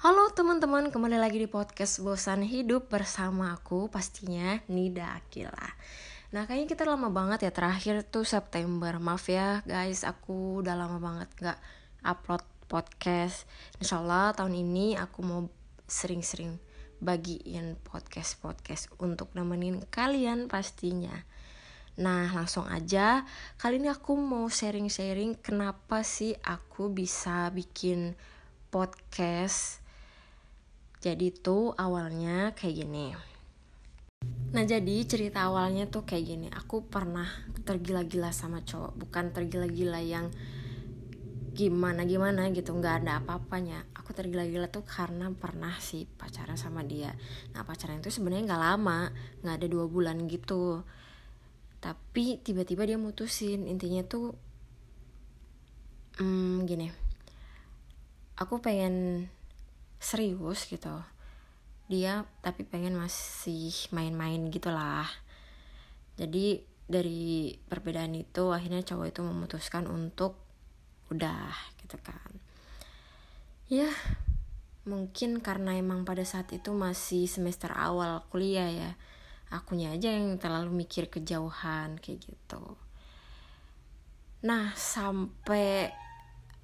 Halo teman-teman, kembali lagi di podcast Bosan Hidup bersama aku pastinya Nida Akila. Nah kayaknya kita lama banget ya terakhir tuh September. Maaf ya guys, aku udah lama banget gak upload podcast. Insya Allah tahun ini aku mau sering-sering bagiin podcast-podcast untuk nemenin kalian pastinya. Nah langsung aja, kali ini aku mau sharing-sharing kenapa sih aku bisa bikin podcast jadi tuh awalnya kayak gini. Nah jadi cerita awalnya tuh kayak gini. Aku pernah tergila-gila sama cowok. Bukan tergila-gila yang gimana-gimana gitu. Nggak ada apa-apanya. Aku tergila-gila tuh karena pernah sih pacaran sama dia. Nah pacaran itu sebenarnya nggak lama. Nggak ada dua bulan gitu. Tapi tiba-tiba dia mutusin. Intinya tuh hmm, gini. Aku pengen serius gitu. Dia tapi pengen masih main-main gitulah. Jadi dari perbedaan itu akhirnya cowok itu memutuskan untuk udah gitu kan. Ya mungkin karena emang pada saat itu masih semester awal kuliah ya akunya aja yang terlalu mikir kejauhan kayak gitu. Nah sampai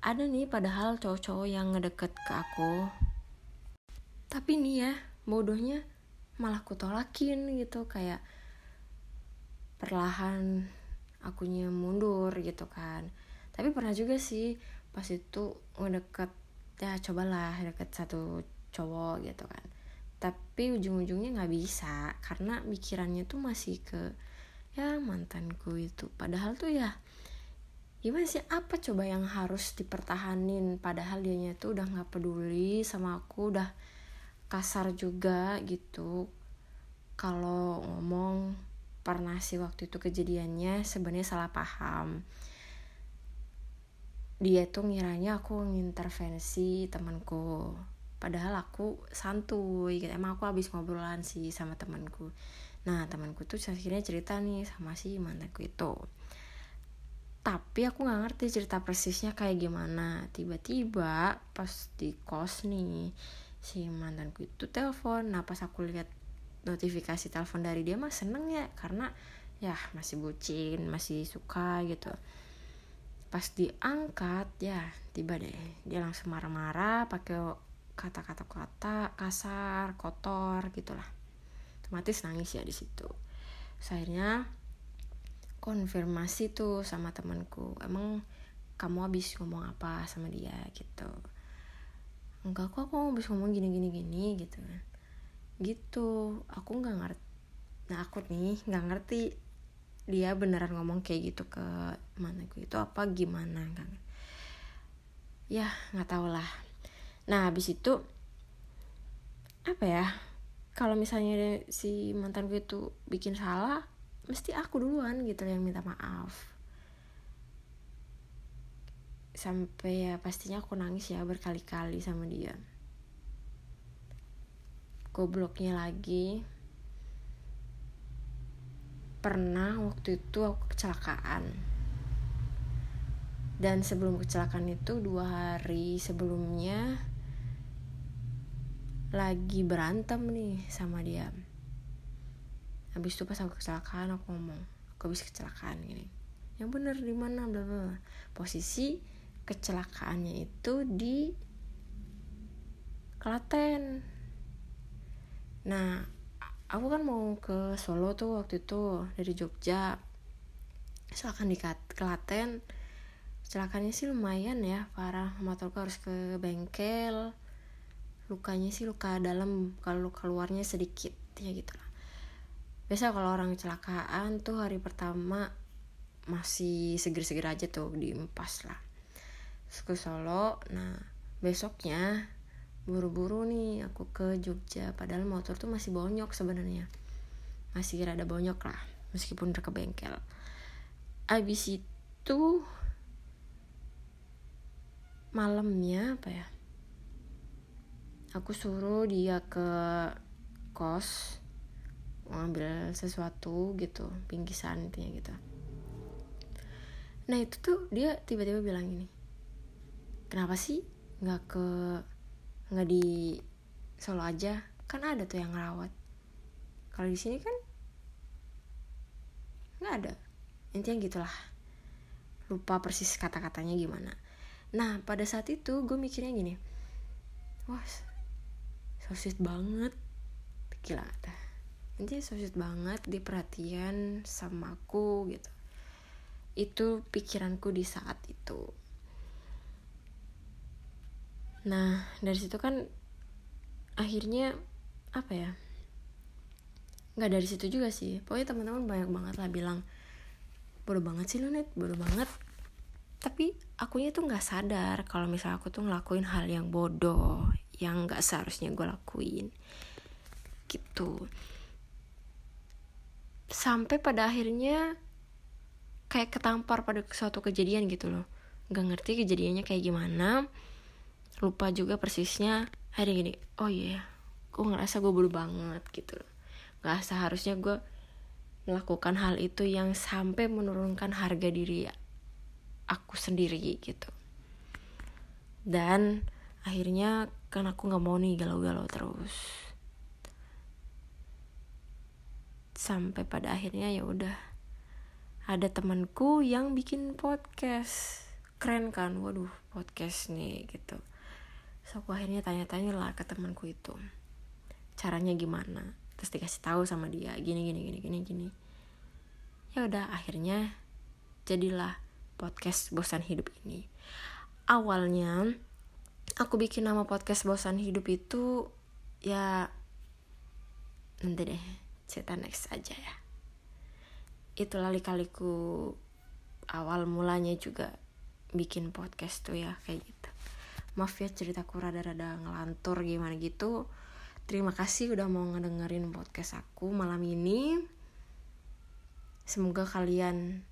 ada nih padahal cowok-cowok yang ngedeket ke aku tapi nih ya bodohnya malah kutolakin gitu kayak perlahan akunya mundur gitu kan. Tapi pernah juga sih pas itu ngedeket ya cobalah deket satu cowok gitu kan. Tapi ujung-ujungnya nggak bisa karena pikirannya tuh masih ke ya mantanku itu. Padahal tuh ya gimana sih apa coba yang harus dipertahanin? Padahal dianya tuh udah nggak peduli sama aku udah kasar juga gitu. Kalau ngomong pernah sih waktu itu kejadiannya sebenarnya salah paham. Dia tuh ngiranya aku ngintervensi temanku. Padahal aku santuy gitu. Emang aku habis ngobrolan sih sama temanku. Nah temanku tuh akhirnya cerita nih sama si mantanku itu. Tapi aku nggak ngerti cerita persisnya kayak gimana. Tiba-tiba pas di kos nih si mantanku itu telepon. Nah pas aku lihat notifikasi telepon dari dia mah seneng ya karena ya masih bucin masih suka gitu. Pas diangkat ya tiba deh dia langsung marah-marah pakai kata-kata kata kasar kotor gitulah. Otomatis nangis ya di situ. Akhirnya konfirmasi tuh sama temanku emang kamu habis ngomong apa sama dia? Gitu enggak kok aku habis ngomong gini gini gini gitu kan. Gitu. Aku nggak ngerti nah aku nih nggak ngerti dia beneran ngomong kayak gitu ke mana itu apa gimana kan ya nggak tau lah. Nah habis itu apa ya kalau misalnya si mantan gue itu bikin salah mesti aku duluan gitu yang minta maaf sampai ya pastinya aku nangis ya berkali-kali sama dia. Gobloknya lagi. Pernah waktu itu aku kecelakaan. Dan sebelum kecelakaan itu dua hari sebelumnya lagi berantem nih sama dia. Habis itu pas aku kecelakaan aku ngomong aku habis kecelakaan gini. Yang bener di mana? Bla bla. Posisi kecelakaannya itu di Klaten. Nah aku kan mau ke Solo tuh waktu itu dari Jogja. Kecelakaan di Klaten kecelakaannya sih lumayan ya parah. Motorku harus ke bengkel lukanya sih luka dalam kalau luka luarnya sedikit ya gitu lah. Biasa kalau orang kecelakaan tuh hari pertama masih seger-seger aja tuh diempas lah ke Solo. Nah besoknya buru-buru nih aku ke Jogja. Padahal motor tuh masih bonyok sebenarnya. Masih rada bonyok lah meskipun udah ke bengkel abis itu malamnya apa ya? Aku suruh dia ke kos ngambil sesuatu gitu pinggisan intinya gitu. Nah itu tuh dia tiba-tiba bilang gini kenapa sih nggak ke nggak di Solo aja? Kan ada tuh yang ngerawat. Kalau di sini kan nggak ada. Intinya gitulah. Lupa persis kata-katanya gimana. Nah pada saat itu gue mikirnya gini. Wah so sweet banget. Gila dah. Intinya so sweet banget di perhatian sama aku gitu. Itu pikiranku di saat itu nah dari situ kan akhirnya apa ya nggak dari situ juga sih. Pokoknya teman-teman banyak banget lah bilang bodoh banget sih lu net bodoh banget. Tapi akunya tuh nggak sadar kalau misalnya aku tuh ngelakuin hal yang bodoh yang nggak seharusnya gue lakuin. Gitu. Sampai pada akhirnya kayak ketampar pada suatu kejadian gitu loh. Nggak ngerti kejadiannya kayak gimana lupa juga persisnya hari gini oh iya yeah, gue ngerasa gue bodoh banget gitu nggak seharusnya gue melakukan hal itu yang sampai menurunkan harga diri aku sendiri gitu. Dan akhirnya kan aku nggak mau nih galau-galau terus. Sampai pada akhirnya ya udah ada temanku yang bikin podcast. Keren kan? Waduh podcast nih gitu so aku akhirnya tanya-tanya lah ke temanku itu caranya gimana? Terus dikasih tahu sama dia gini gini gini gini gini. Ya udah akhirnya jadilah podcast bosan hidup ini. Awalnya aku bikin nama podcast bosan hidup itu ya nanti deh cerita next aja ya. Itu lali-kaliku awal mulanya juga bikin podcast tuh ya kayak gitu maaf ya ceritaku rada-rada ngelantur gimana gitu Terima kasih udah mau ngedengerin podcast aku malam ini. Semoga kalian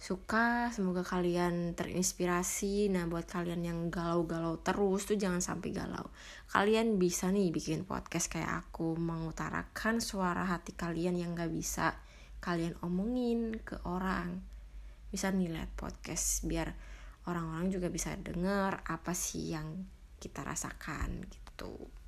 suka, semoga kalian terinspirasi. Nah, buat kalian yang galau-galau terus tuh jangan sampai galau. Kalian bisa nih bikin podcast kayak aku, mengutarakan suara hati kalian yang gak bisa kalian omongin ke orang. Bisa nih lihat podcast biar orang-orang juga bisa denger apa sih yang kita rasakan gitu.